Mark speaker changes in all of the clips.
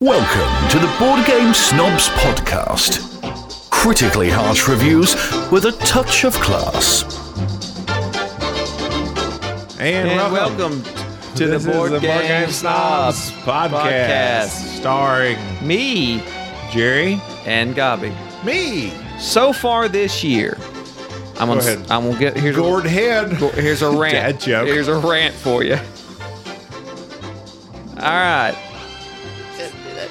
Speaker 1: Welcome to the Board Game Snobs Podcast. Critically harsh reviews with a touch of class.
Speaker 2: And,
Speaker 3: And
Speaker 2: welcome,
Speaker 3: welcome
Speaker 2: to
Speaker 3: This
Speaker 2: the
Speaker 3: is
Speaker 2: Board,
Speaker 3: the
Speaker 2: Game,
Speaker 3: Board Game
Speaker 2: Snobs
Speaker 3: Snobs
Speaker 2: podcast,
Speaker 3: podcast.
Speaker 2: starring
Speaker 3: me
Speaker 2: Jerry,
Speaker 3: and Gabi.
Speaker 2: me,
Speaker 3: So far this year, I'm gonna,
Speaker 2: ahead.
Speaker 3: I'm gonna get here's
Speaker 2: Gord Head.
Speaker 3: a, here's a rant.
Speaker 2: Dad joke.
Speaker 3: Here's a rant for you. All right.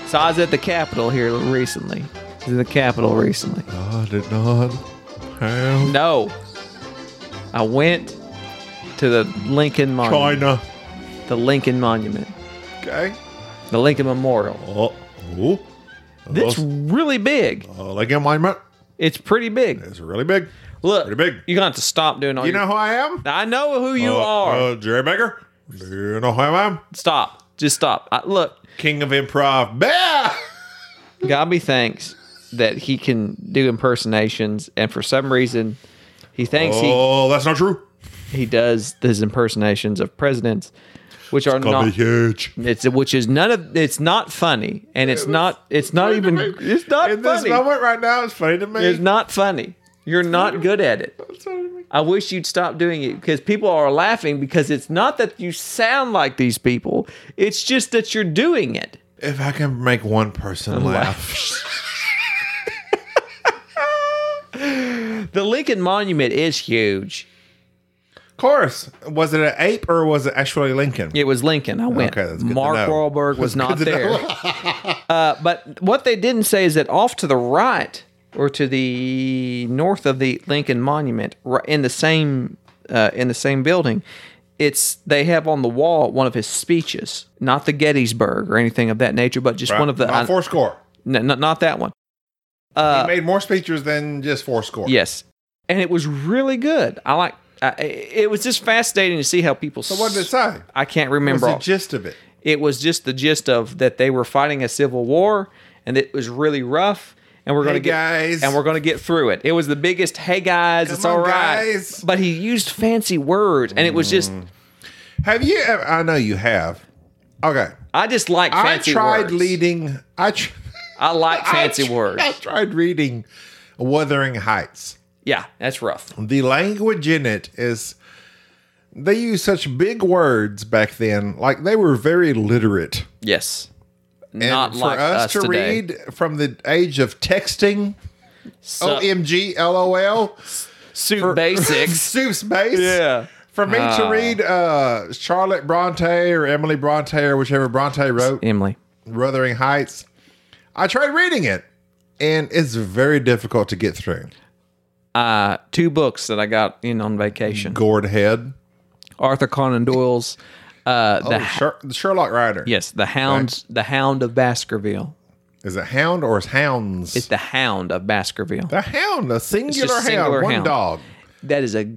Speaker 3: So I was at the Capitol here recently. In the Capitol recently.
Speaker 2: I did not have
Speaker 3: No, I went to the Lincoln Monument.
Speaker 2: China.
Speaker 3: The Lincoln Monument.
Speaker 2: Okay.
Speaker 3: The Lincoln Memorial.
Speaker 2: Oh, oh.
Speaker 3: It's really big.
Speaker 2: uh, like a monument.
Speaker 3: It's pretty big.
Speaker 2: It's really big.
Speaker 3: Look,
Speaker 2: Pretty big.
Speaker 3: You're gonna have to stop doing all.
Speaker 2: You
Speaker 3: your-
Speaker 2: know who I am?
Speaker 3: I know who you
Speaker 2: Uh,
Speaker 3: are.
Speaker 2: Uh, Jerry Baker. Do you know who I am?
Speaker 3: stop. Just stop. I, look,
Speaker 2: King of improv. Bah!
Speaker 3: Gabi thinks that he can do impersonations, and for some reason, he thinks
Speaker 2: Oh, that's not true.
Speaker 3: he he does his impersonations of presidents, which are
Speaker 2: Gonna
Speaker 3: not.
Speaker 2: be huge.
Speaker 3: It's which is none of. It's not funny, and it's not. It's not even. It's not funny.
Speaker 2: In this
Speaker 3: funny.
Speaker 2: moment right now, it's funny to me.
Speaker 3: It's not funny. You're not good at it.
Speaker 2: It's funny to me.
Speaker 3: I wish you'd stop doing it because people are laughing because it's not that you sound like these people. It's just that you're doing it.
Speaker 2: If I can make one person laugh.
Speaker 3: The Lincoln Monument is huge.
Speaker 2: Of course. Was it an ape or was it actually Lincoln?
Speaker 3: It was Lincoln. I went.
Speaker 2: Okay, that's good
Speaker 3: Mark. Wahlberg was not there. uh, but what they didn't say is that off to the right or to the north of the Lincoln Monument, in the same uh, in the same building, it's they have on the wall one of his speeches, not the Gettysburg or anything of that nature, but just one of the
Speaker 2: Not four score.
Speaker 3: No, not, not that one.
Speaker 2: he made more speeches than just four score.
Speaker 3: Yes, and it was really good. I like. I, it was just fascinating to see how people.
Speaker 2: So what did it say?
Speaker 3: I can't
Speaker 2: What
Speaker 3: remember.
Speaker 2: the gist of it?
Speaker 3: it was just the gist of that they were fighting a civil war, and it was really rough. And we're
Speaker 2: Hey,
Speaker 3: gonna get
Speaker 2: guys.
Speaker 3: and we're gonna get through it. It was the biggest. Hey guys, it's
Speaker 2: on,
Speaker 3: all right.
Speaker 2: guys.
Speaker 3: But he used fancy words, and it was just. Mm.
Speaker 2: Have you ever, I know you have. Okay.
Speaker 3: I just like fancy words.
Speaker 2: I tried
Speaker 3: words.
Speaker 2: leading. I, tr-
Speaker 3: I like fancy
Speaker 2: I tr-
Speaker 3: words.
Speaker 2: I tried reading Wuthering Heights.
Speaker 3: Yeah, that's rough.
Speaker 2: The language in it is. They use such big words back then. Like they were very literate.
Speaker 3: Yes.
Speaker 2: And
Speaker 3: Not
Speaker 2: for
Speaker 3: like
Speaker 2: us,
Speaker 3: us
Speaker 2: to
Speaker 3: today.
Speaker 2: read from the age of texting,
Speaker 3: So,
Speaker 2: OMG, LOL,
Speaker 3: suit basics.
Speaker 2: Soup Space.
Speaker 3: yeah.
Speaker 2: For me to
Speaker 3: Ah.
Speaker 2: read uh, Charlotte Bronte or Emily Bronte or whichever Bronte wrote
Speaker 3: Emily.
Speaker 2: Wuthering Heights, I tried reading it, and it's very difficult to get through.
Speaker 3: Uh, two books that I got in on vacation.
Speaker 2: Gourd Head,
Speaker 3: Arthur Conan Doyle's uh, the
Speaker 2: oh, Sher- the Sherlock Rider.
Speaker 3: yes, the Hounds, the Hound of Baskerville.
Speaker 2: is it Hound or is Hounds?
Speaker 3: It's the Hound of Baskerville.
Speaker 2: the Hound, a singular, hound, one
Speaker 3: hound.
Speaker 2: dog.
Speaker 3: That is a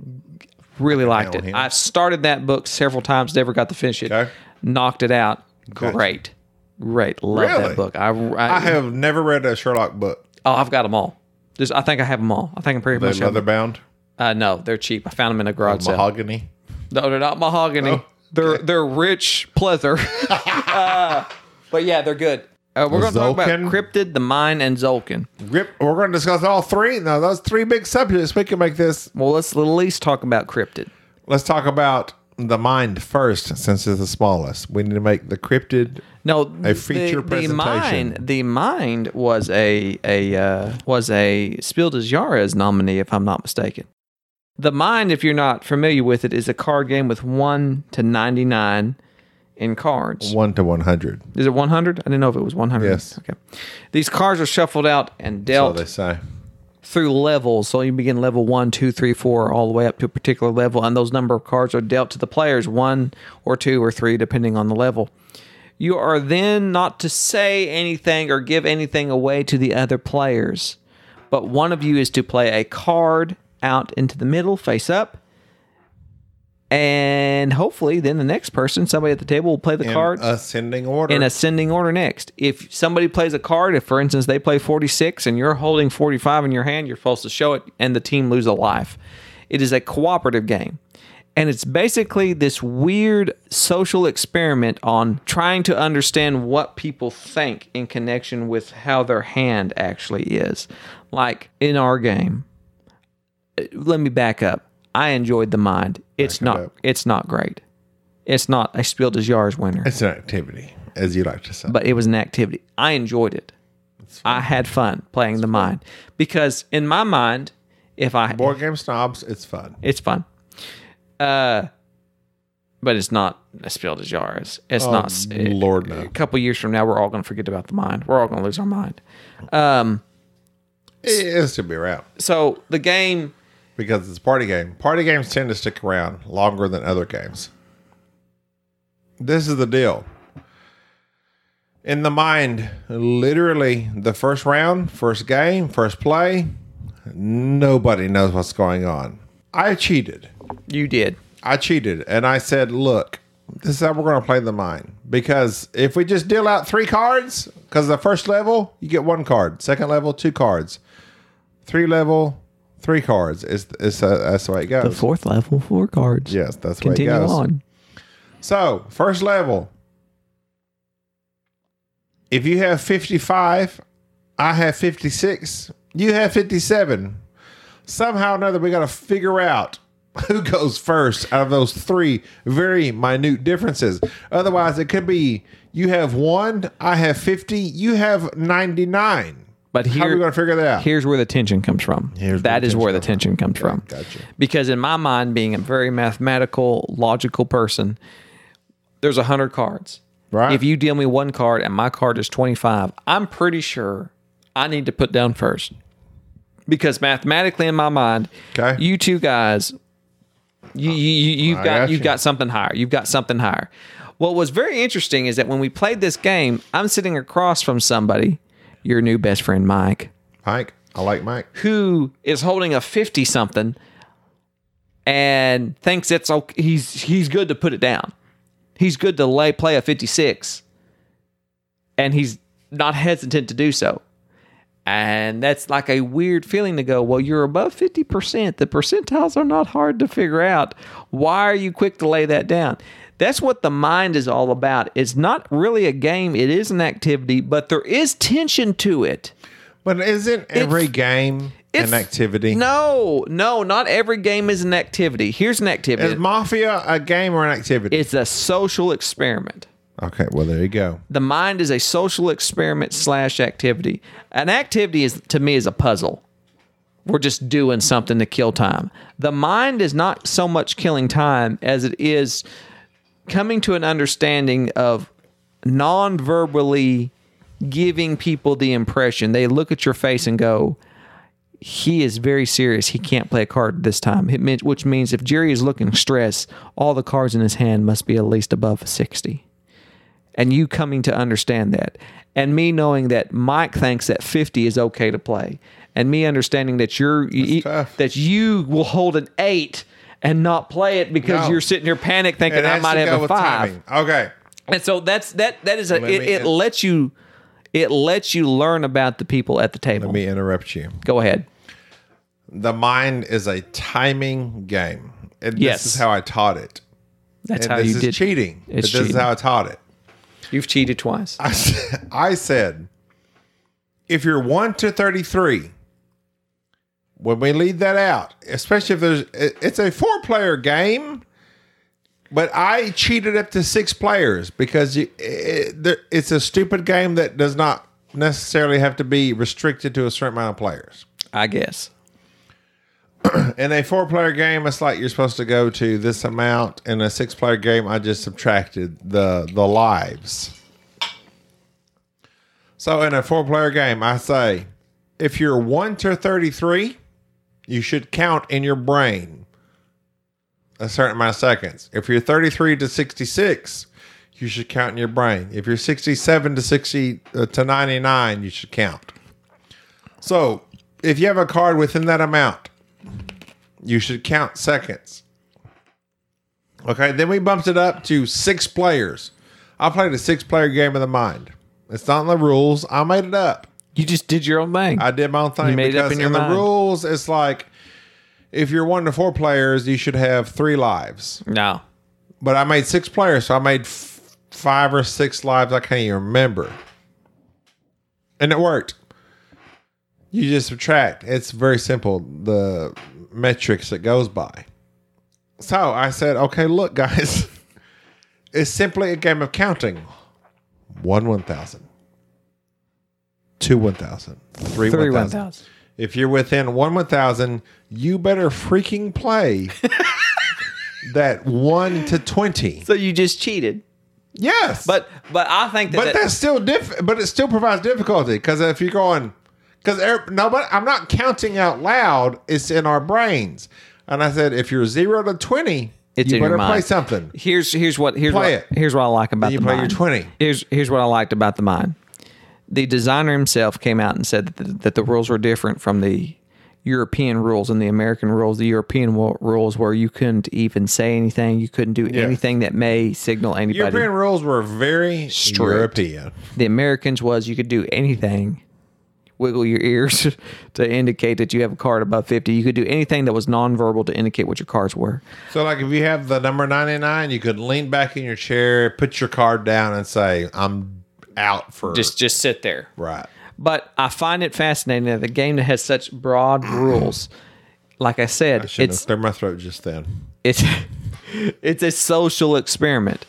Speaker 3: really liked
Speaker 2: hound
Speaker 3: it.
Speaker 2: him.
Speaker 3: I've started that book several times, never got to finish it.
Speaker 2: Okay.
Speaker 3: Knocked it out.
Speaker 2: Gotcha.
Speaker 3: Great, great. Love
Speaker 2: Really?
Speaker 3: that book. I, I,
Speaker 2: I have never read a Sherlock book.
Speaker 3: oh, I've got them all. Just, I think I have them all. I think I'm pretty
Speaker 2: They're
Speaker 3: much
Speaker 2: leather bound,
Speaker 3: Uh, no, they're cheap. I found them in a garage sale.
Speaker 2: mahogany.
Speaker 3: No, they're not mahogany.
Speaker 2: Oh,
Speaker 3: They're they're rich pleather. Uh, but yeah, they're good. Uh, we're going to talk about
Speaker 2: Zolkin?
Speaker 3: Cryptid, the Mind, and Zolkin.
Speaker 2: Rip. We're going to discuss all three. Now, those three big subjects. We can make this.
Speaker 3: Well, let's at least talk about Cryptid.
Speaker 2: Let's talk about the mind first, since it's the smallest. We need to make the cryptid.
Speaker 3: No,
Speaker 2: A feature
Speaker 3: the, the
Speaker 2: presentation.
Speaker 3: mind. The mind was a a uh, was a Spiel des Jahres nominee, if I'm not mistaken. The mind, if you're not familiar with it, is a card game with one to ninety nine in cards.
Speaker 2: One to one hundred.
Speaker 3: Is it 100? I didn't know if it was 100.
Speaker 2: Yes.
Speaker 3: Okay. These cards are shuffled out and dealt
Speaker 2: they say.
Speaker 3: through levels. So you begin level one, two, three, four, all the way up to a particular level, and those number of cards are dealt to the players, one or two or three, depending on the level. You are then not to say anything or give anything away to the other players, but one of you is to play a card out into the middle, face up. And hopefully, then the next person, somebody at the table, will play the
Speaker 2: In
Speaker 3: card
Speaker 2: ascending order.
Speaker 3: in ascending order next. If somebody plays a card, if for instance they play 46 and you're holding 45 in your hand, you're supposed to show it and the team lose a life. It is a cooperative game. And it's basically this weird social experiment on trying to understand what people think in connection with how their hand actually is. Like in our game, let me back up. I enjoyed the mind. It's
Speaker 2: Back
Speaker 3: not.
Speaker 2: up.
Speaker 3: It's not great. It's not a Spiel des Jahres winner,
Speaker 2: It's an activity, as you like to say.
Speaker 3: but it was an activity. I enjoyed it. I had fun playing the mind because in my mind, if I
Speaker 2: Board game snobs, it's fun.
Speaker 3: it's fun. Uh, but it's not a Spiel des Jahres. It's
Speaker 2: Oh,
Speaker 3: not.
Speaker 2: Lord, no.
Speaker 3: A couple years from now, we're all going to forget about the mind. We're all going to lose our mind. Um,
Speaker 2: It is to be around
Speaker 3: so the game,
Speaker 2: because it's a party game. Party games tend to stick around longer than other games. This is the deal. In the mind, literally the first round, first game, first play, nobody knows what's going on. I cheated.
Speaker 3: you did.
Speaker 2: I cheated and I said, look, this is how we're going to play the mind. Because if we just deal out three cards, because the first level, you get one card. Second level, two cards. Three level, three cards. It's, it's, uh, that's the way it goes.
Speaker 3: The fourth level, four cards.
Speaker 2: yes, that's the way it
Speaker 3: Continue
Speaker 2: goes.
Speaker 3: on.
Speaker 2: So, first level. If you have 55, I have 56, you have 57. Somehow or another, we got to figure out who goes first out of those three very minute differences. Otherwise, it could be you have one, I have 50, you have 99.
Speaker 3: But here,
Speaker 2: How are we going to figure that out?
Speaker 3: here's where the tension comes from.
Speaker 2: Here's
Speaker 3: that
Speaker 2: where the
Speaker 3: where the
Speaker 2: tension
Speaker 3: comes from.
Speaker 2: gotcha.
Speaker 3: Because in my mind, being a very mathematical, logical person, there's a hundred cards.
Speaker 2: Right.
Speaker 3: If you deal me one card and my card is 25, I'm pretty sure I need to put down first. Because mathematically in my mind,
Speaker 2: Okay.
Speaker 3: you two guys, you, you, you you've got,
Speaker 2: got
Speaker 3: you've
Speaker 2: you.
Speaker 3: got something higher. You've got something higher. What was very interesting is that when we played this game, I'm sitting across from somebody, your new best friend Mike,
Speaker 2: Mike, I like Mike.
Speaker 3: who is holding a 50 something and thinks it's okay. He's he's good to put it down. He's good to lay play a 56 and he's not hesitant to do so. And that's like a weird feeling to go, well, you're above 50%. The percentiles are not hard to figure out. Why are you quick to lay that down? That's what the mind is all about. It's not really a game, it is an activity, but there is tension to it.
Speaker 2: But isn't every game an activity?
Speaker 3: No, no, not every game is an activity. Here's an activity.
Speaker 2: Is Mafia a game or an activity?
Speaker 3: it's a social experiment.
Speaker 2: okay, well, there you go.
Speaker 3: The mind is a social experiment slash activity. An activity is to me is a puzzle. We're just doing something to kill time. The mind is not so much killing time as it is coming to an understanding of non-verbally giving people the impression they look at your face and go, he is very serious. He can't play a card this time. It means, which means if Jerry is looking stressed, all the cards in his hand must be at least above 60. And you coming to understand that. And me knowing that Mike thinks that 50 is okay to play. And me understanding that you're you, that you will hold an 8 and not play it because
Speaker 2: No.
Speaker 3: you're sitting here panic thinking I might have a 5.
Speaker 2: timing. Okay.
Speaker 3: And so that's that that is a
Speaker 2: Let
Speaker 3: it,
Speaker 2: me-
Speaker 3: it lets you it lets you learn about the people at the table.
Speaker 2: Let me interrupt you.
Speaker 3: Go ahead.
Speaker 2: The mind is a timing game. And
Speaker 3: Yes.
Speaker 2: This is how I taught it.
Speaker 3: That's
Speaker 2: And
Speaker 3: how
Speaker 2: this
Speaker 3: you
Speaker 2: is
Speaker 3: did.
Speaker 2: cheating. but
Speaker 3: It's
Speaker 2: this is
Speaker 3: cheating.
Speaker 2: how I taught it.
Speaker 3: You've cheated twice.
Speaker 2: I said, if you're 1 to 33, when we lead that out, especially if there's, it's a four player game, but I cheated up to six players because it, it's a stupid game that does not necessarily have to be restricted to a certain amount of players.
Speaker 3: I guess.
Speaker 2: In a four player game, it's like you're supposed to go to this amount. In a six player game, I just subtracted the the lives. So in a four player game, I say if you're one to thirty three, you should count in your brain a certain amount of seconds. If you're thirty three to sixty six, you should count in your brain. If you're sixty seven to sixty uh, to ninety nine, you should count. So if you have a card within that amount, you should count seconds. Okay, then we bumped it up to six players. I played a six player game of the mind. It's not in the rules. I made it up.
Speaker 3: You just did your own thing.
Speaker 2: I did my own thing
Speaker 3: You made it up in your
Speaker 2: in the
Speaker 3: mind.
Speaker 2: rules, it's like if you're one to four players, you should have three lives.
Speaker 3: No.
Speaker 2: But I made six players, so I made f- five or six lives. I can't even remember. And it worked. You just subtract. It's very simple, the metrics it goes by. So I said, okay, look, guys, it's simply a game of counting one 1,000, two 1,000, three
Speaker 3: Three
Speaker 2: 1,000.
Speaker 3: 1,000.
Speaker 2: If you're within one 1,000, you better freaking play that 1 to 20.
Speaker 3: So you just cheated.
Speaker 2: Yes.
Speaker 3: But but I think that,
Speaker 2: but
Speaker 3: that-
Speaker 2: that's still diff. But it still provides difficulty because if you're going, because er, nobody, I'm not counting out loud. It's in our brains. And I said, if you're zero to twenty,
Speaker 3: It's
Speaker 2: you better play something.
Speaker 3: here's here's what here's
Speaker 2: Play
Speaker 3: what
Speaker 2: it.
Speaker 3: here's what I like about
Speaker 2: you
Speaker 3: the
Speaker 2: play your 20.
Speaker 3: Here's here's what I liked about the mind. The designer himself came out and said that the, that the rules were different from the European rules and the American rules. The European rules where you couldn't even say anything, you couldn't do anything that may signal anybody.
Speaker 2: European rules were very
Speaker 3: Strict.
Speaker 2: European.
Speaker 3: the Americans was you could do anything. Wiggle your ears to indicate that you have a card above 50. You could do anything that was nonverbal to indicate what your cards were.
Speaker 2: So, like, if you have the number 99, you could lean back in your chair, put your card down, and say, I'm out for.
Speaker 3: Just just sit there.
Speaker 2: right.
Speaker 3: But I find it fascinating that the game that has such broad rules, like I said,
Speaker 2: I
Speaker 3: it's
Speaker 2: cleared my throat just then.
Speaker 3: it's it's a social experiment.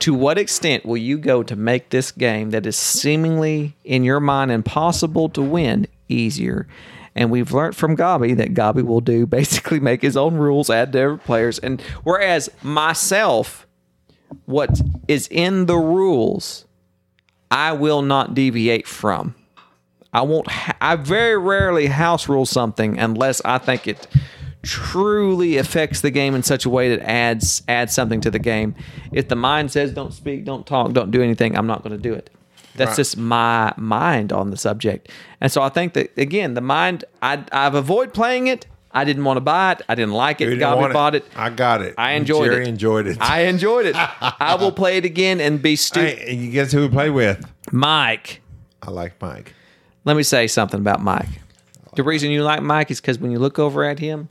Speaker 3: To what extent will you go to make this game that is seemingly in your mind impossible to win easier? And we've learned from Gabi that Gabi will do basically make his own rules, add their players, and whereas myself, what is in the rules, I will not deviate from. I won't. Ha- I very rarely house rule something unless I think it truly affects the game in such a way that adds adds something to the game. If the mind says don't speak, don't talk, don't do anything, I'm not going to do it. That's
Speaker 2: Right.
Speaker 3: just my mind on the subject. And so I think that again, the mind. I I've avoided playing it. I didn't want to buy it. I didn't like it.
Speaker 2: Didn't
Speaker 3: bought it.
Speaker 2: I got it.
Speaker 3: I enjoyed
Speaker 2: Jerry
Speaker 3: it.
Speaker 2: enjoyed it.
Speaker 3: I enjoyed it. I will play it again and be stupid.
Speaker 2: Hey, and you guess who we play with?
Speaker 3: Mike.
Speaker 2: I like Mike.
Speaker 3: Let me say something about Mike. The reason you like Mike is because when you look over at him,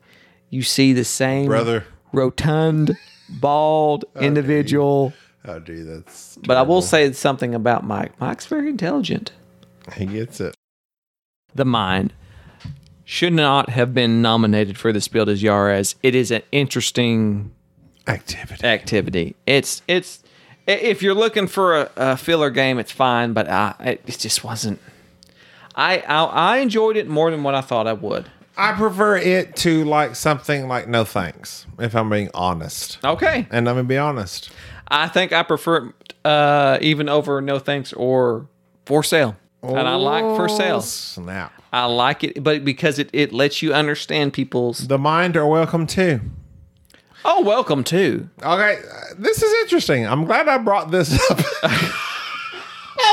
Speaker 3: you see the same
Speaker 2: Brother.
Speaker 3: rotund, bald oh, individual.
Speaker 2: Oh, dude, that's.
Speaker 3: But I will say something about Mike. Mike's very intelligent.
Speaker 2: he gets it.
Speaker 3: The mind should not have been nominated for this Spiel des Jahres. It is an interesting
Speaker 2: Activity.
Speaker 3: activity. It's it's if you're looking for a, a filler game, it's fine, but I it, just wasn't. I, I I enjoyed it more than what I thought I would.
Speaker 2: I prefer it to like something like No Thanks, if I'm being honest.
Speaker 3: Okay,
Speaker 2: And I'm gonna be honest.
Speaker 3: I think I prefer it, uh, even over No Thanks or For Sale. And I like For
Speaker 2: Oh,
Speaker 3: Sale.
Speaker 2: Snap.
Speaker 3: I like it, but because it, it lets you understand people's.
Speaker 2: The mind are welcome too.
Speaker 3: Oh, welcome too.
Speaker 2: Okay, uh, this is interesting. I'm glad I brought this up.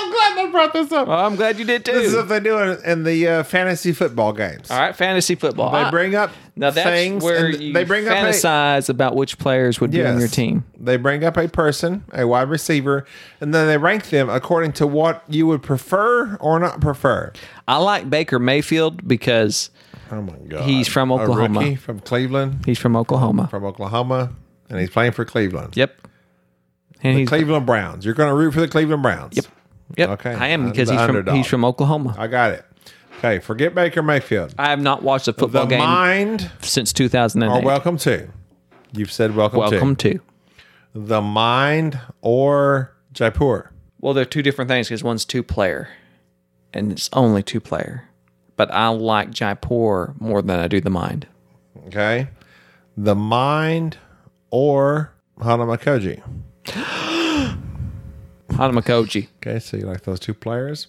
Speaker 2: I'm glad I brought this up.
Speaker 3: Well, I'm glad you did too.
Speaker 2: This is what they do in, in the uh, fantasy football games.
Speaker 3: All right, fantasy football.
Speaker 2: They bring up
Speaker 3: now that's
Speaker 2: things.
Speaker 3: where you
Speaker 2: they bring up a,
Speaker 3: fantasize about which players would be on your team.
Speaker 2: They bring up a person, a wide receiver, and then they rank them according to what you would prefer or not prefer.
Speaker 3: I like Baker Mayfield because
Speaker 2: Oh my god,
Speaker 3: He's from
Speaker 2: A
Speaker 3: Oklahoma.
Speaker 2: rookie from Cleveland,
Speaker 3: he's from Oklahoma.
Speaker 2: from Oklahoma, and he's playing for Cleveland.
Speaker 3: Yep. And he's
Speaker 2: Cleveland Browns. You're going to root for the Cleveland Browns.
Speaker 3: Yep. Yep.
Speaker 2: Okay.
Speaker 3: I am because
Speaker 2: the
Speaker 3: he's from he's from Oklahoma.
Speaker 2: I got it. Okay, forget Baker Mayfield.
Speaker 3: I have not watched a football
Speaker 2: the
Speaker 3: game
Speaker 2: mind
Speaker 3: since 2008.
Speaker 2: or welcome to. You've said welcome,
Speaker 3: welcome
Speaker 2: to.
Speaker 3: to.
Speaker 2: The mind or Jaipur.
Speaker 3: Well, they're two different things because one's two player, and it's only two player. But I like Jaipur more than I do the mind.
Speaker 2: Okay. The mind or Hanamikoji.
Speaker 3: Hanamikoji.
Speaker 2: Okay, so you like those two players?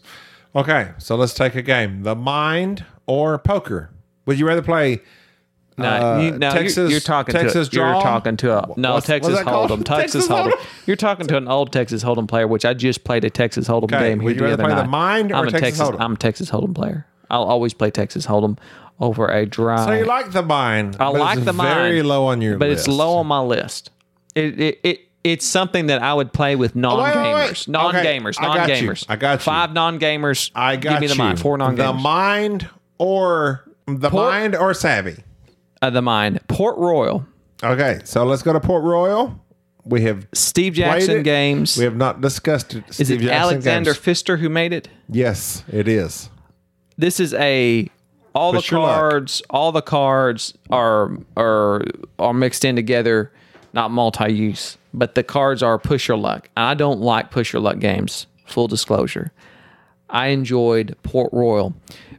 Speaker 2: Okay, so let's take a game. The mind or poker. Would you rather play
Speaker 3: No,
Speaker 2: Uh,
Speaker 3: you, no,
Speaker 2: Texas-
Speaker 3: you're, you're talking
Speaker 2: Texas
Speaker 3: to you're talking to a no
Speaker 2: What's-
Speaker 3: Texas
Speaker 2: what's?
Speaker 3: Hold'em. Texas,
Speaker 2: Texas
Speaker 3: Hold'em. You're talking to an old Texas Hold'em player, which I just played a Texas Hold'em
Speaker 2: Okay,
Speaker 3: game
Speaker 2: would
Speaker 3: here
Speaker 2: you
Speaker 3: the other
Speaker 2: play
Speaker 3: night.
Speaker 2: the mind or
Speaker 3: I'm a
Speaker 2: Texas
Speaker 3: Texas.
Speaker 2: Hold'em?
Speaker 3: I'm a Texas Hold'em player. I'll always play Texas Hold'em over a dry.
Speaker 2: So you like the mind.
Speaker 3: I like
Speaker 2: it's
Speaker 3: the mind.
Speaker 2: Very low on your
Speaker 3: but
Speaker 2: list.
Speaker 3: it's low on my list. It, it it it's something that I would play with non
Speaker 2: Oh, wait, wait,
Speaker 3: gamers,
Speaker 2: wait.
Speaker 3: non
Speaker 2: Okay,
Speaker 3: gamers,
Speaker 2: I got
Speaker 3: non gamers.
Speaker 2: I got you.
Speaker 3: Five non gamers.
Speaker 2: I got
Speaker 3: Give me the
Speaker 2: you.
Speaker 3: mind. Four non gamers.
Speaker 2: The mind or the
Speaker 3: Poor-
Speaker 2: mind or savvy.
Speaker 3: of the mind. Port Royal,
Speaker 2: Okay, so let's go to Port Royal. We have
Speaker 3: Steve Jackson games.
Speaker 2: We have not discussed it.
Speaker 3: Is it Alexander Pfister who made it?
Speaker 2: Yes, it is.
Speaker 3: This is a all
Speaker 2: Push
Speaker 3: the cards. All the cards are are are mixed in together, not multi-use. But the cards are push your luck. I don't like push your luck games. Full disclosure, I enjoyed Port Royal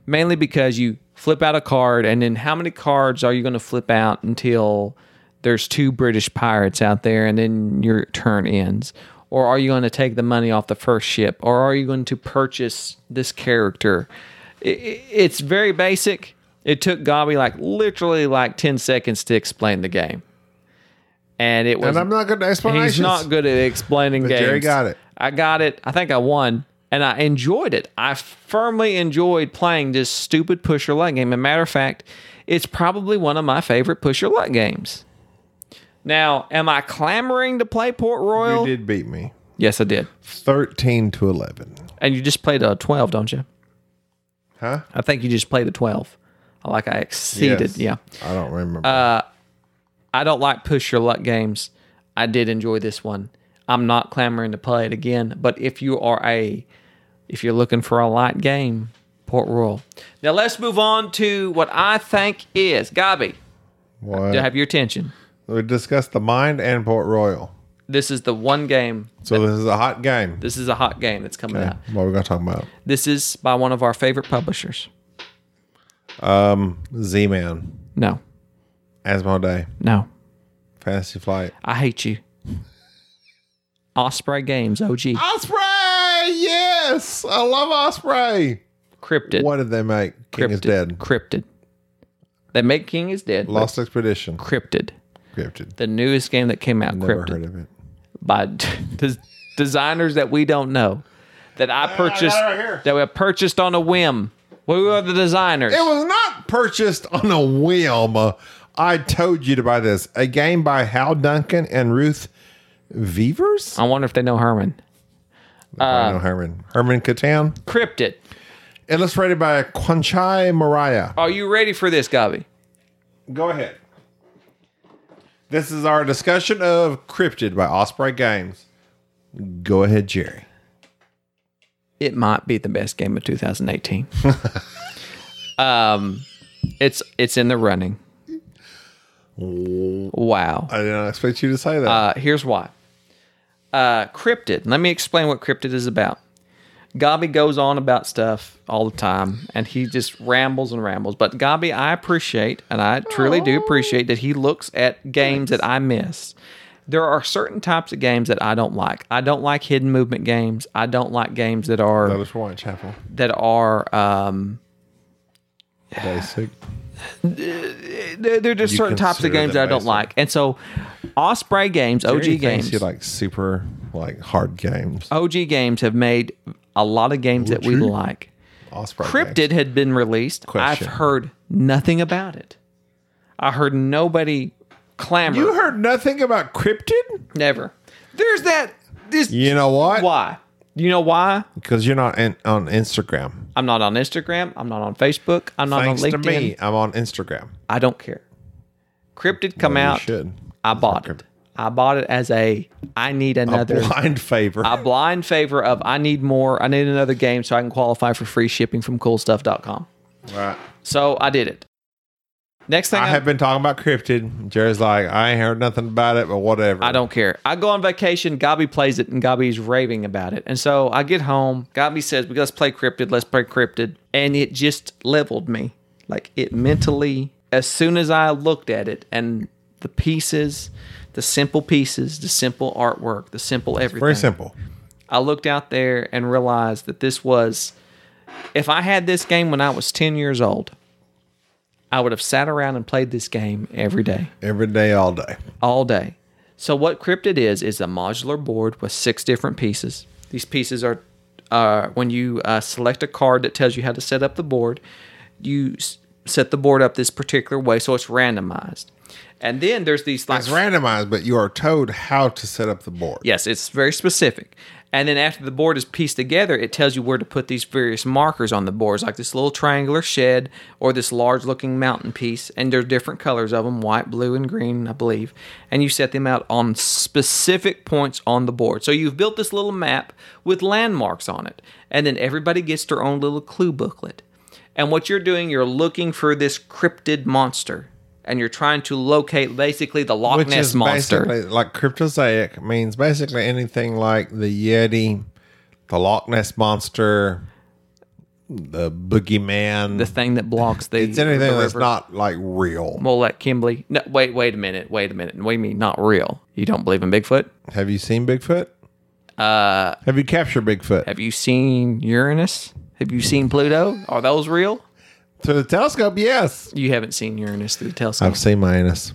Speaker 3: mainly because you flip out a card, and then how many cards are you going to flip out until there's two British pirates out there, and then your turn ends? Or are you going to take the money off the first ship? Or are you going to purchase this character? It's very basic. It took Gobby like literally like 10 seconds to explain the game. And it was
Speaker 2: And I'm not good at explanations.
Speaker 3: He's not good at explaining
Speaker 2: But
Speaker 3: games.
Speaker 2: Jerry got it.
Speaker 3: I got it. I think I won, and I enjoyed it. I firmly enjoyed playing this stupid push your luck game. As a matter of fact, it's probably one of my favorite push your luck games. Now, am I clamoring to play Port Royal?
Speaker 2: You did beat me.
Speaker 3: Yes, I did.
Speaker 2: 13 to 11.
Speaker 3: And you just played a 12, don't you?
Speaker 2: Huh?
Speaker 3: I think you just played a 12. Like I exceeded.
Speaker 2: Yes.
Speaker 3: Yeah.
Speaker 2: I don't remember.
Speaker 3: Uh, I don't like push your luck games. I did enjoy this one. I'm not clamoring to play it again, but if you are a if you're looking for a light game, Port Royal. Now let's move on to what I think is Gabi.
Speaker 2: what?
Speaker 3: To have your attention.
Speaker 2: we discussed the Mind and Port Royal.
Speaker 3: This is the one game.
Speaker 2: So this is a hot game.
Speaker 3: This is a hot game that's coming
Speaker 2: Okay,
Speaker 3: out.
Speaker 2: What are we to talk about?
Speaker 3: This is by one of our favorite publishers.
Speaker 2: Um, Z-Man,
Speaker 3: No,
Speaker 2: Asmodee,
Speaker 3: no,
Speaker 2: Fantasy Flight.
Speaker 3: I hate you. Osprey Games, OG,
Speaker 2: Osprey! Yes! I love Osprey.
Speaker 3: Cryptid,
Speaker 2: What did they make? King is
Speaker 3: Cryptid,
Speaker 2: dead.
Speaker 3: Cryptid. They make King is dead.
Speaker 2: Lost Expedition.
Speaker 3: Cryptid.
Speaker 2: Cryptid.
Speaker 3: the newest game that came out,
Speaker 2: Never
Speaker 3: Cryptid,
Speaker 2: heard of it.
Speaker 3: by des- designers that we don't know, that I purchased,
Speaker 2: right
Speaker 3: that we purchased on a whim. Who are the designers?
Speaker 2: It was not purchased on a whim. I told you to buy this. A game by Hal Duncan and Ruth Veevers?
Speaker 3: I wonder if they know Herman.
Speaker 2: I know Herman. Herman Catan.
Speaker 3: Cryptid.
Speaker 2: Illustrated by Kwanchai Moriya.
Speaker 3: Are you ready for this, Gabi?
Speaker 2: Go ahead. This is our discussion of Cryptid by Osprey Games. Go ahead, Jerry.
Speaker 3: It might be the best game of 2018. um, it's it's in the running. Wow.
Speaker 2: I did not expect you to say that.
Speaker 3: Uh, here's why. Uh, cryptid. Let me explain what cryptid is about. Gabi goes on about stuff all the time, and he just rambles and rambles. But Gabi, I appreciate, and I truly do appreciate that he looks at games that I miss. There are certain types of games that I don't like. I don't like hidden movement games. I don't like games that
Speaker 2: that
Speaker 3: are
Speaker 2: was for Whitechapel.
Speaker 3: that are um,
Speaker 2: Basic.
Speaker 3: There, are just
Speaker 2: You
Speaker 3: certain types of games that I don't
Speaker 2: basic.
Speaker 3: like. And so, Osprey games, OG games,
Speaker 2: You like super like hard games.
Speaker 3: OG games have made a lot of games that we like.
Speaker 2: Osprey
Speaker 3: Cryptid
Speaker 2: games.
Speaker 3: had been released.
Speaker 2: Question.
Speaker 3: I've heard nothing about it. I heard nobody clamor.
Speaker 2: You heard nothing about Cryptid?
Speaker 3: Never. There's that. This.
Speaker 2: You know what?
Speaker 3: Why? You know why?
Speaker 2: Because you're not in, on Instagram.
Speaker 3: I'm not on Instagram. I'm not on Facebook. I'm not
Speaker 2: Thanks
Speaker 3: on
Speaker 2: to
Speaker 3: LinkedIn.
Speaker 2: me, I'm on Instagram.
Speaker 3: I don't care. Cryptid come
Speaker 2: Well, you
Speaker 3: out.
Speaker 2: should.
Speaker 3: I bought it. I bought it as a I need
Speaker 2: A
Speaker 3: another
Speaker 2: blind favor.
Speaker 3: a blind favor of I need more. I need another game so I can qualify for free shipping from coolstuff.com.
Speaker 2: right.
Speaker 3: So I did it. Next thing
Speaker 2: I
Speaker 3: I,
Speaker 2: have been talking about Cryptid. Jerry's like, I ain't heard nothing about it, but whatever.
Speaker 3: I don't care. I go on vacation. Gabi plays it, and Gabi's raving about it. And so I get home. Gabi says, "Let's play Cryptid. Let's play Cryptid." And it just leveled me. Like it mentally. As soon as I looked at it and the pieces, the simple pieces, the simple artwork, the simple everything.
Speaker 2: Very simple.
Speaker 3: I looked out there and realized that this was, if I had this game when I was 10 years old, I would have sat around and played this game every day,
Speaker 2: Every day, all day.
Speaker 3: all day. So, what Cryptid is, is a modular board with six different pieces. These pieces are, uh, when you uh, select a card that tells you how to set up the board, you s- set the board up this particular way so it's randomized. And then there's these like
Speaker 2: It's randomized, but you are told how to set up the board.
Speaker 3: Yes, it's very specific. And then after the board is pieced together, it tells you where to put these various markers on the boards, like this little triangular shed or this large looking mountain piece. And there's different colors of them white, blue, and green, I believe. And you set them out on specific points on the board. So you've built this little map with landmarks on it. And then everybody gets their own little clue booklet. And what you're doing, you're looking for this cryptid monster. And you're trying to locate basically the Loch
Speaker 2: Which
Speaker 3: Ness
Speaker 2: is
Speaker 3: monster.
Speaker 2: basically like cryptozoic means basically anything like the Yeti, the Loch Ness monster, the boogeyman.
Speaker 3: The thing that blocks the.
Speaker 2: it's anything
Speaker 3: the
Speaker 2: that's not like real.
Speaker 3: We'll let Kimberly. No, wait, wait a minute. Wait a minute. What do you mean not real? You don't believe in Bigfoot?
Speaker 2: Have you seen Bigfoot? Uh, have you captured Bigfoot
Speaker 3: Have you seen Uranus? Have you seen Pluto? Are those real?
Speaker 2: Through the telescope? Yes,
Speaker 3: You haven't seen Uranus through the telescope.
Speaker 2: I've seen my anus.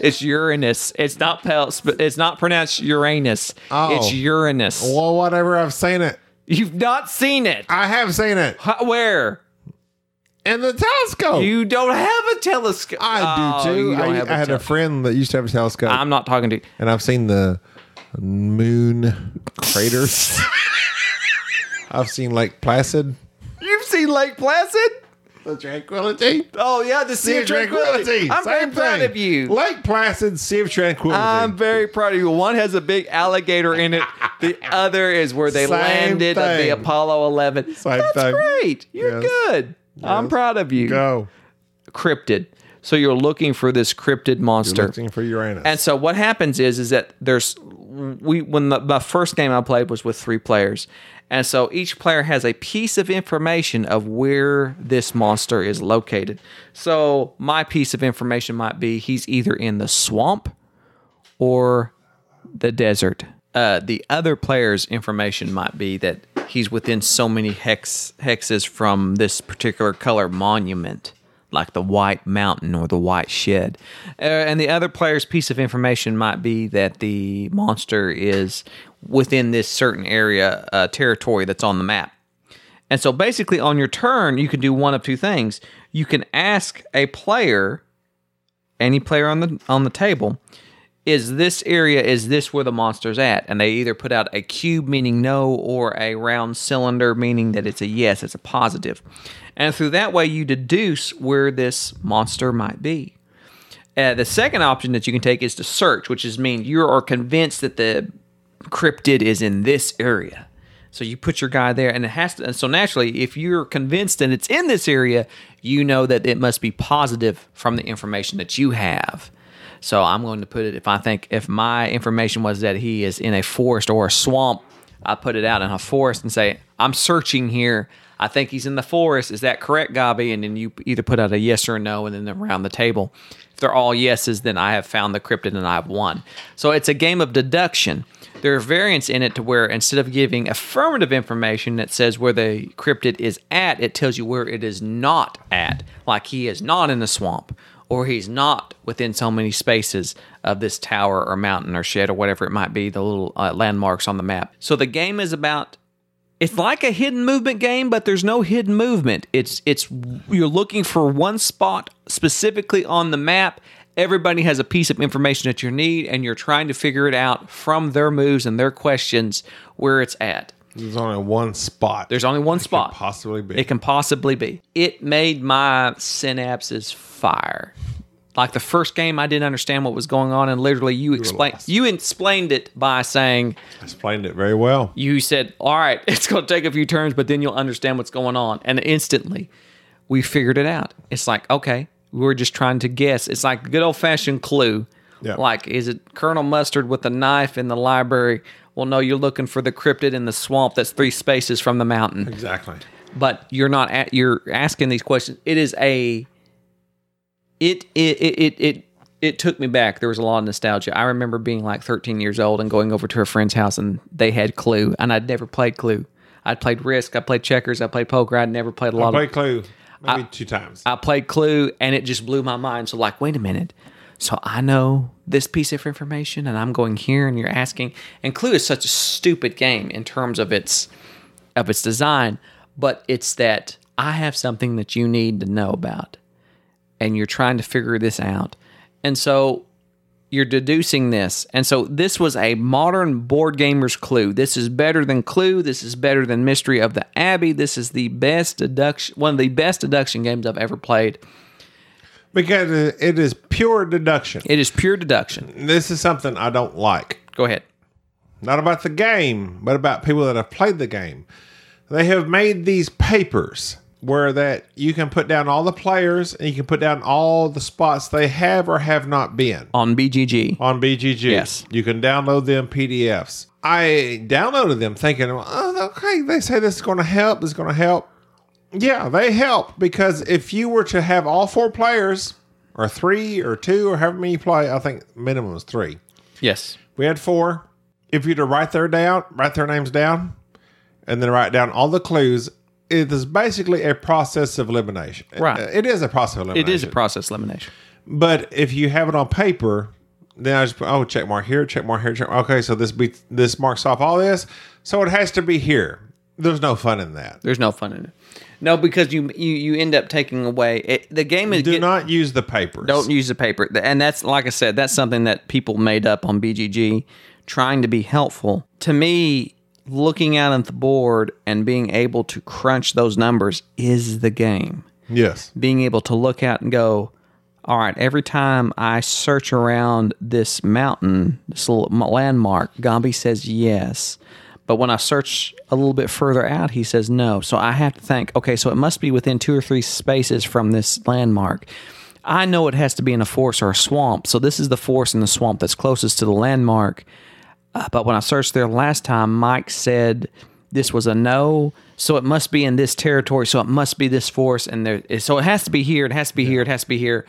Speaker 3: It's Uranus. It's not pel- It's not pronounced Uranus.
Speaker 2: Oh.
Speaker 3: It's Uranus.
Speaker 2: Well, whatever. I've seen it.
Speaker 3: You've not seen it.
Speaker 2: I have seen it
Speaker 3: Huh, Where?
Speaker 2: in the telescope.
Speaker 3: You don't have a telescope.
Speaker 2: I do
Speaker 3: Oh,
Speaker 2: too.
Speaker 3: you don't
Speaker 2: I,
Speaker 3: have
Speaker 2: I had a friend that used to have a telescope,
Speaker 3: I'm not talking to you.
Speaker 2: and I've seen the moon craters. I've seen Lake Placid.
Speaker 3: You've seen Lake Placid?
Speaker 2: The Tranquility.
Speaker 3: Oh yeah, the Sea of Tranquility. I'm very
Speaker 2: Same
Speaker 3: proud
Speaker 2: thing.
Speaker 3: of you.
Speaker 2: Lake Placid, Sea of Tranquility.
Speaker 3: I'm very proud of you. One has a big alligator in it. The other is where they
Speaker 2: Same
Speaker 3: landed the. Apollo 11.
Speaker 2: Same
Speaker 3: That's
Speaker 2: thing.
Speaker 3: great. You're
Speaker 2: Yes.
Speaker 3: good. I'm proud of you.
Speaker 2: Go.
Speaker 3: Cryptid. So you're looking for this cryptid monster.
Speaker 2: Looking for Uranus.
Speaker 3: And so what happens is is that there's we when the, the first game I played was with three players. And so each player has a piece of information of where this monster is located. So my piece of information might be he's either in the swamp or the desert. Uh, the other player's information might be that he's within so many hex hexes from this particular color monument, like the White Mountain or the White Shed. Uh, and the other player's piece of information might be that the monster is within this certain area uh, territory that's on the map. And so basically, on your turn, you can do one of two things. You can ask a player, any player on the on the table, is this area is this where the monster's at? And they either put out a cube meaning no or a round cylinder meaning that it's a yes, it's a positive. And through that way, you deduce where this monster might be. Uh, the second option that you can take is to search, which is mean you are convinced that the cryptid is in this area. So you put your guy there, and it has to. And so naturally, if you're convinced that it's in this area, you know that it must be positive from the information that you have. So I'm going to put it. If I think if my information was that he is in a forest or a swamp, I put it out in a forest and say I'm searching here. I think he's in the forest. Is that correct, Gabi? And then you either put out a yes or a no, and then around the table. If they're all yeses, then I have found the cryptid and I've won. So it's a game of deduction. There are variants in it to where instead of giving affirmative information that says where the cryptid is at, it tells you where it is not at. Like he is not in the swamp, or he's not within so many spaces of this tower or mountain or shed or whatever it might be, the little uh, landmarks on the map. So the game is about it's like a hidden movement game, but there's no hidden movement. It's it's you're looking for one spot specifically on the map. Everybody has a piece of information that you need, and you're trying to figure it out from their moves and their questions where it's at.
Speaker 2: There's only one spot.
Speaker 3: There's only one spot.
Speaker 2: possibly be.
Speaker 3: It can possibly be. It made my synapses fire. Like the first game, I didn't understand what was going on, and literally you explained you explained it by saying
Speaker 2: explained it very well.
Speaker 3: you said, "All right, it's going to take a few turns, but then you'll understand what's going on." And instantly, we figured it out. It's like, okay, we were just trying to guess. It's like a good old fashioned clue.
Speaker 2: Yeah.
Speaker 3: Like, is it Colonel Mustard with a knife in the library? Well, no, you're looking for the cryptid in the swamp that's three spaces from the mountain.
Speaker 2: Exactly.
Speaker 3: But you're not at, you're asking these questions. It is a it it it it it took me back. There was a lot of nostalgia. I remember being like 13 years old and going over to a friend's house and they had Clue, and I'd never played Clue. I'd played Risk, I played checkers, I played poker. I'd never played a lot
Speaker 2: I
Speaker 3: of
Speaker 2: played Clue maybe two times.
Speaker 3: I played Clue and it just blew my mind. So like, wait a minute. So I know this piece of information and I'm going here and you're asking and Clue is such a stupid game in terms of its of its design, but it's that I have something that you need to know about and you're trying to figure this out. And so you're deducing this. And so this was a modern board gamer's clue. This is better than Clue. This is better than Mystery of the Abbey. This is the best deduction, one of the best deduction games I've ever played.
Speaker 2: Because it is pure deduction.
Speaker 3: It is pure deduction.
Speaker 2: This is something I don't like.
Speaker 3: Go ahead.
Speaker 2: Not about the game, but about people that have played the game. They have made these papers where that you can put down all the players and you can put down all the spots they have or have not been
Speaker 3: On BGG.
Speaker 2: on BGG.
Speaker 3: Yes.
Speaker 2: You can download them PDFs. I downloaded them thinking, oh, okay, they say this is going to help, this is going to help. Yeah, they help because if you were to have all four players, or three, or two, or however many you play, I think minimum is three.
Speaker 3: Yes.
Speaker 2: We had four. If you to write their down, write their names down, and then write down all the clues, it is basically a process of elimination.
Speaker 3: Right.
Speaker 2: It is a process of elimination.
Speaker 3: It is a process elimination.
Speaker 2: But if you have it on paper, then I just put oh check mark here, check mark here, check. Okay, so this beats this marks off all this, so it has to be here. There's no fun in that.
Speaker 3: There's no fun in it. No, because you you, you end up taking away it, the game is
Speaker 2: Do
Speaker 3: get-
Speaker 2: not use the papers.
Speaker 3: don't use the paper, and that's like I said, that's something that people made up on BGG, trying to be helpful. To me, looking out at the board and being able to crunch those numbers is the game.
Speaker 2: Yes.
Speaker 3: being able to look out and go, all right, every time I search around this mountain, this little landmark, Gombi says yes. But when I search a little bit further out, he says no. So I have to think, okay, so it must be within two or three spaces from this landmark. I know it has to be in a forest or a swamp. So this is the forest and the swamp that's closest to the landmark. Uh, but when I searched there last time, Mike said this was a no, so it must be in this territory. So it must be this force. and there. So it has to be here. It has to be here. It has to be here.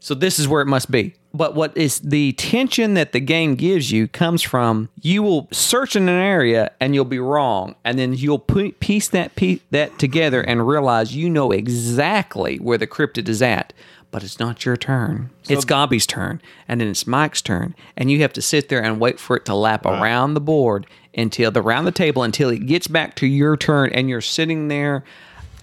Speaker 3: So this is where it must be. But what is the tension that the game gives you comes from you will search in an area and you'll be wrong, and then you'll piece that piece, that together and realize you know exactly where the cryptid is at. But it's not your turn. it's Gobby's turn, and then it's Mike's turn, and you have to sit there and wait for it to lap around the board until the round the table until it gets back to your turn, and you're sitting there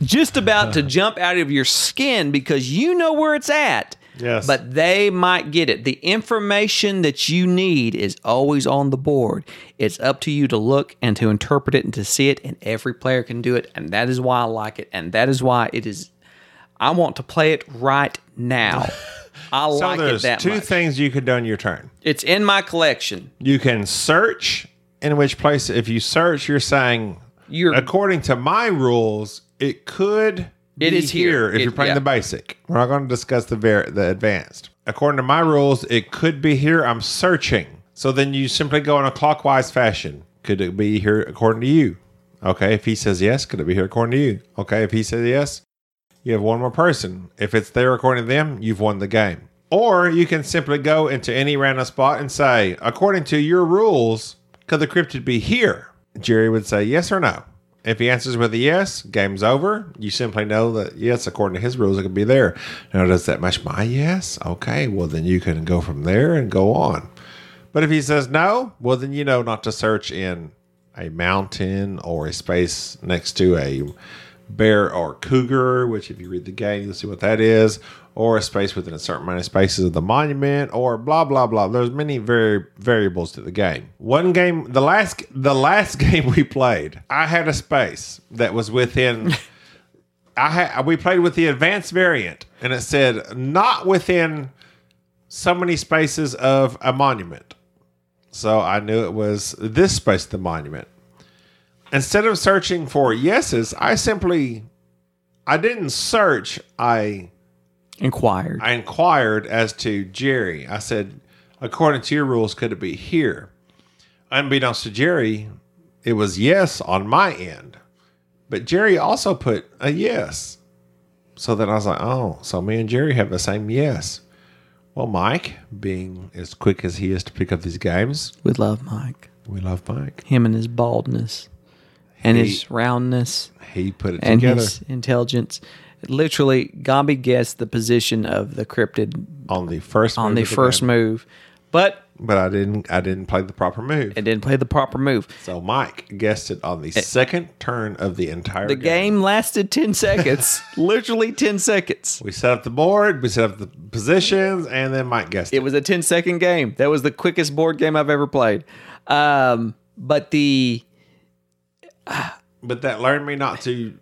Speaker 3: just about to jump out of your skin because you know where it's at.
Speaker 2: Yes.
Speaker 3: But they might get it. The information that you need is always on the board. It's up to you to look and to interpret it and to see it, and every player can do it. And that is why I like it. And that is why it is. I want to play it right now. I
Speaker 2: So
Speaker 3: like it that
Speaker 2: two
Speaker 3: much.
Speaker 2: things you could do on your turn.
Speaker 3: it's in my collection.
Speaker 2: You can search, in which place, if you search, you're saying,
Speaker 3: You're
Speaker 2: according to my rules, it could
Speaker 3: It
Speaker 2: be
Speaker 3: is here.
Speaker 2: if
Speaker 3: It-
Speaker 2: you're playing
Speaker 3: yeah.
Speaker 2: the basic. We're not going to discuss the ver- the advanced. According to my rules, it could be here. I'm searching. So then you simply go in a clockwise fashion. Could it be here according to you? Okay, if he says yes, could it be here according to you? Okay, if he says yes, you have one more person. If it's there according to them, you've won the game. Or you can simply go into any random spot and say, according to your rules, could the cryptid be here? Jerry would say yes or no. If he answers with a yes, game's over. You simply know that yes, according to his rules, it could be there. Now, does that match my yes? Okay, well then you can go from there and go on. But if he says no, well then you know not to search in a mountain or a space next to a bear or cougar, which if you read the game, you'll see what that is, or a space within a certain amount of spaces of the monument, or blah blah blah. There's many very variables to the game. One game, the last the last game we played, I had a space that was within. I had we played with the advanced variant, and it said not within so many spaces of a monument. So I knew it was this space, the monument. Instead of searching for yeses, I simply I didn't search. I
Speaker 3: inquired.
Speaker 2: I inquired as to Jerry. I said, according to your rules, could it be here? Unbeknownst to Jerry, it was yes on my end. But Jerry also put a yes. So then I was like, oh, so me and Jerry have the same yes. Well, Mike, being as quick as he is to pick up these games,
Speaker 3: we love Mike.
Speaker 2: we love Mike.
Speaker 3: Him and his baldness and
Speaker 2: He-
Speaker 3: his roundness.
Speaker 2: He put it
Speaker 3: and
Speaker 2: together
Speaker 3: his intelligence. Literally, Gombi guessed the position of the cryptid
Speaker 2: on the first
Speaker 3: on the first
Speaker 2: game.
Speaker 3: move. But
Speaker 2: but I didn't. I didn't play the proper move.
Speaker 3: It didn't play the proper move.
Speaker 2: so Mike guessed it on the second turn of the entire game.
Speaker 3: The game lasted 10 seconds, literally 10 seconds.
Speaker 2: We set up the board. We set up the positions, and then Mike guessed it.
Speaker 3: It was a 10 second game. That was the quickest board game I've ever played. Um, but the
Speaker 2: But that learned me not to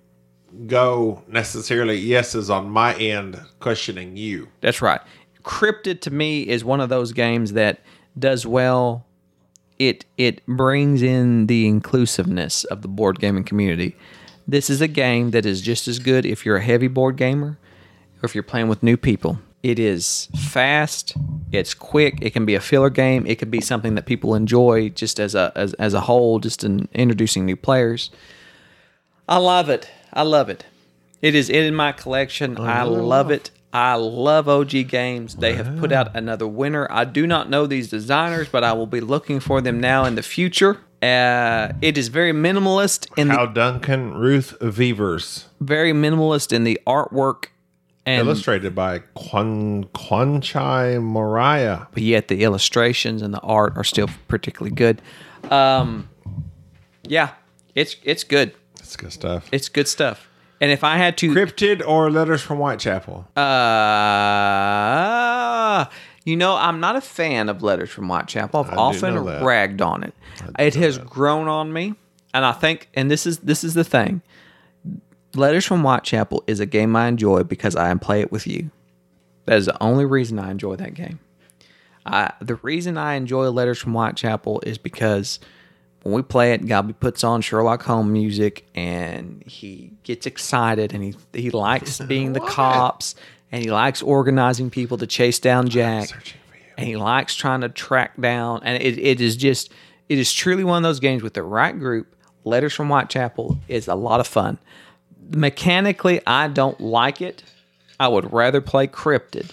Speaker 2: go necessarily yeses on my end, questioning you.
Speaker 3: That's right. Cryptid to me is one of those games that does well. It it brings in the inclusiveness of the board gaming community. This is a game that is just as good if you're a heavy board gamer or if you're playing with new people. It is fast, it's quick, it can be a filler game, it could be something that people enjoy just as a as, as a whole, just in introducing new players. I love it. I love it. It is in my collection. I love it. I love OG games. They have put out another winner. I do not know these designers, but I will be looking for them now in the future. Uh, it is very minimalist in the
Speaker 2: Hal Duncan Ruth Veevers,
Speaker 3: very minimalist in the artwork, and
Speaker 2: illustrated by Quan Kwanchai Moriya.
Speaker 3: but yet the illustrations and the art are still particularly good. Um, yeah, it's it's good.
Speaker 2: It's good stuff.
Speaker 3: It's good stuff. And if I had to
Speaker 2: Cryptid or Letters from Whitechapel?
Speaker 3: Uh, you know, I'm not a fan of Letters from Whitechapel. I've
Speaker 2: do
Speaker 3: often ragged on it. It has grown on me, and I think, and this is this is the thing. Letters from Whitechapel is a game I enjoy because I play it with you. That is the only reason I enjoy that game. I, the reason I enjoy Letters from Whitechapel is because when we play it, Gabby puts on Sherlock Holmes music and he gets excited and he he likes being the cops and he likes organizing people to chase down Jack
Speaker 2: Searching for you.
Speaker 3: and he likes trying to track down and it, it is just it is truly one of those games with the right group. Letters from Whitechapel is a lot of fun. Mechanically, I don't like it. I would rather play Cryptid.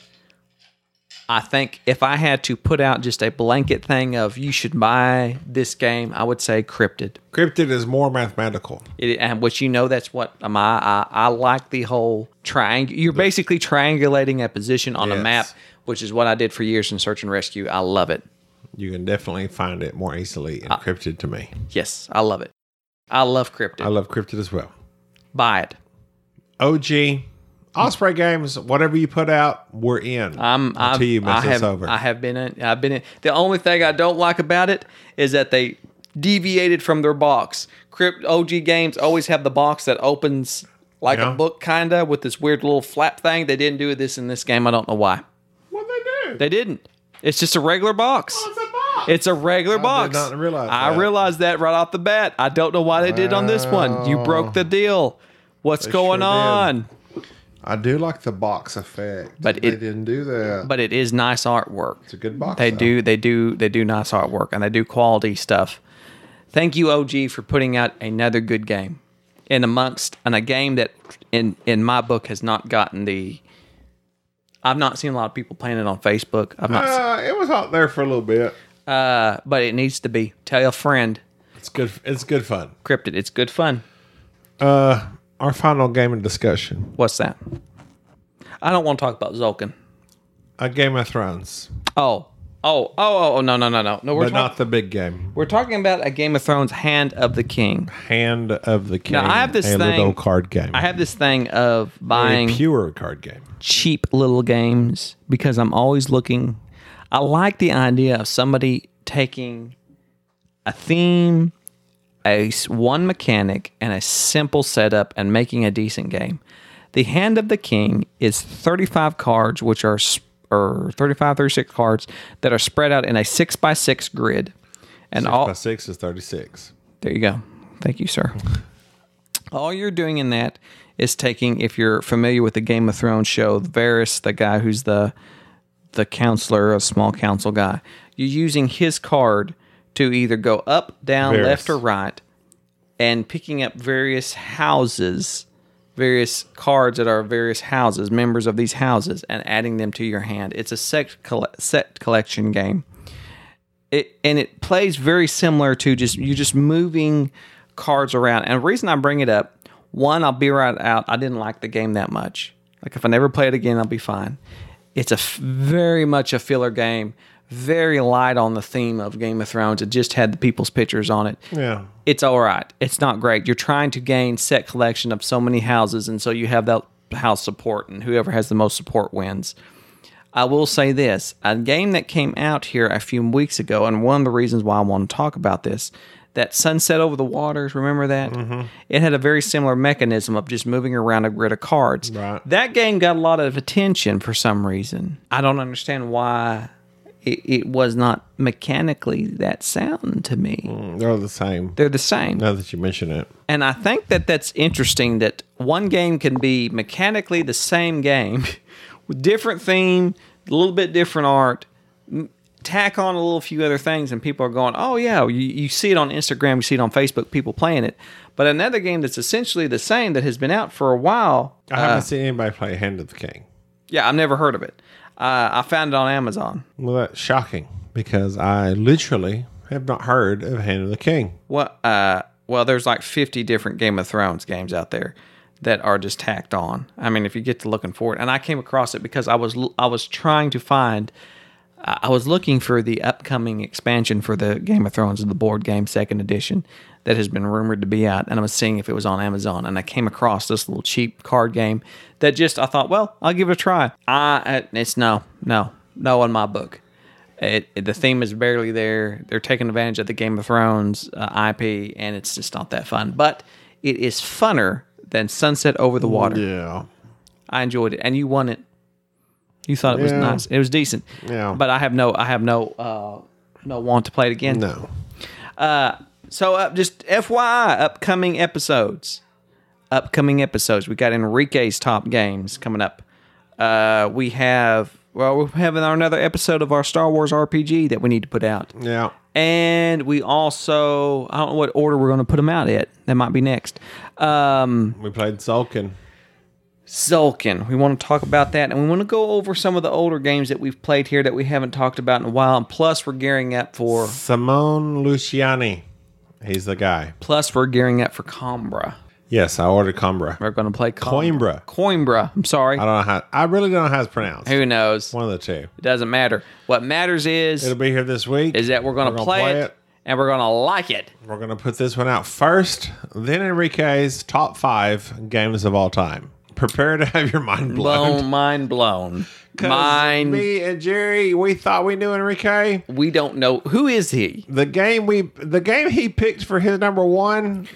Speaker 3: I think if I had to put out just a blanket thing of you should buy this game, I would say Cryptid.
Speaker 2: Cryptid is more mathematical.
Speaker 3: It, and which you know that's what um, I, I I like the whole triangle. You're basically triangulating a position on a map, which is what I did for years in search and rescue. I love it.
Speaker 2: You can definitely find it more easily in Cryptid to me.
Speaker 3: Yes, I love it. I love Cryptid.
Speaker 2: I love Cryptid as well.
Speaker 3: Buy it.
Speaker 2: OG, Osprey Games, whatever you put out, we're in.
Speaker 3: I'm
Speaker 2: until
Speaker 3: I've,
Speaker 2: you mess
Speaker 3: I have
Speaker 2: us over.
Speaker 3: I have been in. I've been in. The only thing I don't like about it is that they deviated from their box. Crypt OG games always have the box that opens like a book, kinda with this weird little flap thing. They didn't do this in this game. I don't know why.
Speaker 2: what they do?
Speaker 3: They didn't. It's just a regular box.
Speaker 2: Oh, box.
Speaker 3: It's a regular box.
Speaker 2: not realize
Speaker 3: I
Speaker 2: that.
Speaker 3: realized that right off the bat. I don't know why they did on this one. You broke the deal. What's going
Speaker 2: sure did.
Speaker 3: on?
Speaker 2: I do like the box effect,
Speaker 3: But
Speaker 2: they
Speaker 3: it-
Speaker 2: didn't do that.
Speaker 3: But it is nice artwork.
Speaker 2: it's a good box.
Speaker 3: They
Speaker 2: though.
Speaker 3: do, they do, they do nice artwork and they do quality stuff. Thank you, OG, for putting out another good game. In amongst and a game that in in my book has not gotten the I've not seen a lot of people playing it on Facebook. I've not
Speaker 2: Uh, it was out there for a little bit.
Speaker 3: Uh but it needs to be. Tell a friend.
Speaker 2: It's good. It's good fun.
Speaker 3: Cryptid. It's good fun.
Speaker 2: Uh, our final game of discussion:
Speaker 3: What's that? I don't want to talk about Tzolk'in.
Speaker 2: a Game of Thrones,
Speaker 3: Oh. Oh, oh, oh, oh, no, no, no, no. No, we're,
Speaker 2: but
Speaker 3: talk-
Speaker 2: not the big game.
Speaker 3: we're talking about a Game of Thrones Hand of the King.
Speaker 2: Hand of the King.
Speaker 3: Now I have this
Speaker 2: a
Speaker 3: thing-
Speaker 2: little card game.
Speaker 3: I have this thing of
Speaker 2: a
Speaker 3: buying
Speaker 2: pure card game.
Speaker 3: cheap little games because I'm always looking. I like the idea of somebody taking a theme, a one mechanic, and a simple setup and making a decent game. The Hand of the King is 35 cards, which are or 35, 36 cards that are spread out in a six by six grid, and
Speaker 2: Six
Speaker 3: all
Speaker 2: by six is thirty-six.
Speaker 3: there you go. Thank you, sir. All you're doing in that is taking, if you're familiar with the Game of Thrones show, Varys, the guy who's the the counselor, a small council guy, you're using his card to either go up, down,
Speaker 2: Varys.
Speaker 3: left, or right, and picking up various houses, various cards that are various houses, members of these houses, and adding them to your hand. It's a set, colle- set collection game it and it plays very similar to just you're just moving cards around. And the reason I bring it up, one, I'll be right out. I didn't like the game that much. Like if I never play it again, I'll be fine. It's a f- very much a filler game, very light on the theme of Game of Thrones. It just had the people's pictures on it.
Speaker 2: Yeah.
Speaker 3: It's all right. It's not great. You're trying to gain set collection of so many houses, and so you have that house support, and whoever has the most support wins. I will say this a game that came out here a few weeks ago, and one of the reasons why I want to talk about this that Sunset Over the Waters, remember that?
Speaker 2: Mm-hmm.
Speaker 3: It had a very similar mechanism of just moving around a grid of cards.
Speaker 2: Right.
Speaker 3: That game got a lot of attention for some reason. I don't understand why it, it was not mechanically that sound to me.
Speaker 2: They're the same.
Speaker 3: They're the same.
Speaker 2: Now that you mention it.
Speaker 3: And I think that that's interesting that one game can be mechanically the same game with different theme, a little bit different art, tack on a little few other things, and people are going, oh, yeah, you, you see it on Instagram, you see it on Facebook, people playing it. But another game that's essentially the same that has been out for a while.
Speaker 2: I haven't seen anybody play Hand of the King.
Speaker 3: Yeah, I've never heard of it. Uh, I found it on Amazon.
Speaker 2: Well, that's shocking because I literally have not heard of Hand of the King.
Speaker 3: What? Uh, well, there's like 50 different Game of Thrones games out there that are just tacked on. I mean, if you get to looking for it, and I came across it because I was I was trying to find. I was looking for the upcoming expansion for the Game of Thrones, the board game second edition that has been rumored to be out, and I was seeing if it was on Amazon, and I came across this little cheap card game that just I thought, well, I'll give it a try. I it's no, no, no in my book. It, it- the theme is barely there. They're taking advantage of the Game of Thrones uh, IP, and it's just not that fun. But it is funner than Sunset Over the Water.
Speaker 2: Yeah.
Speaker 3: I enjoyed it, and you won it. You thought it was
Speaker 2: Yeah.
Speaker 3: nice. It was decent.
Speaker 2: Yeah.
Speaker 3: But I have no, I have no, uh, no want to play it again.
Speaker 2: No.
Speaker 3: Uh, So uh, just FYI, upcoming episodes. Upcoming episodes. We got Enrique's top games coming up. Uh, we have well, we're having our another episode of our Star Wars RPG that we need to put out.
Speaker 2: Yeah.
Speaker 3: And we also, I don't know what order we're going to put them out at. That might be next. Um,
Speaker 2: We played Sulkin.
Speaker 3: Tzolk'in. We want to talk about that, and we want to go over some of the older games that we've played here that we haven't talked about in a while. And plus, we're gearing up for
Speaker 2: Simone Luciani. He's the guy.
Speaker 3: plus we're gearing up for Coimbra.
Speaker 2: Yes, I ordered Coimbra.
Speaker 3: We're going to play
Speaker 2: Coimbra.
Speaker 3: Coimbra. I'm sorry.
Speaker 2: I don't know how. I really don't know how it's pronounced.
Speaker 3: Who knows?
Speaker 2: One of the two.
Speaker 3: It doesn't matter. What matters is
Speaker 2: It'll be here this week.
Speaker 3: is that we're going to
Speaker 2: gonna
Speaker 3: play, it, and we're going to like it.
Speaker 2: We're gonna put this one out first. Then Enrique's top five games of all time. Prepare to have your mind blown.
Speaker 3: Blown, mind blown.
Speaker 2: 'Cause
Speaker 3: Mind.
Speaker 2: Me and Jerry, we thought we knew Enrique.
Speaker 3: We don't know who is he.
Speaker 2: The game we, the game he picked for his number one.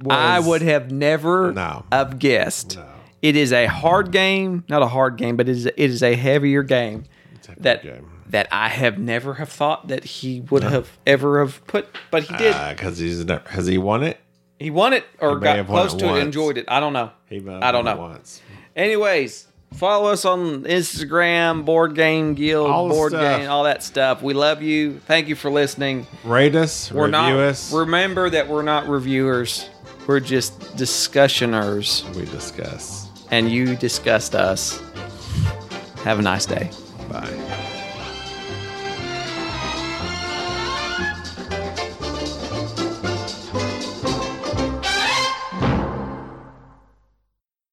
Speaker 2: Was,
Speaker 3: I would have never
Speaker 2: No.
Speaker 3: have guessed. It is a hard game, not a hard game, but it is it is a heavier game that
Speaker 2: game.
Speaker 3: that I have never have thought that he would have ever have put, but he did.
Speaker 2: Uh, because he's never, has he won it?
Speaker 3: He won it or got close
Speaker 2: it
Speaker 3: to it, enjoyed it. I don't know.
Speaker 2: He might
Speaker 3: I don't
Speaker 2: won it
Speaker 3: know.
Speaker 2: Once.
Speaker 3: Anyways, follow us on Instagram, Board Game Guild,
Speaker 2: All
Speaker 3: Board
Speaker 2: stuff.
Speaker 3: Game, all that stuff. We love you. Thank you for listening.
Speaker 2: Rate us,
Speaker 3: We're
Speaker 2: review
Speaker 3: not.
Speaker 2: us.
Speaker 3: Remember that we're not reviewers. We're just discussioners,
Speaker 2: we discuss.
Speaker 3: and you discussed us. Have a nice day.
Speaker 2: Bye.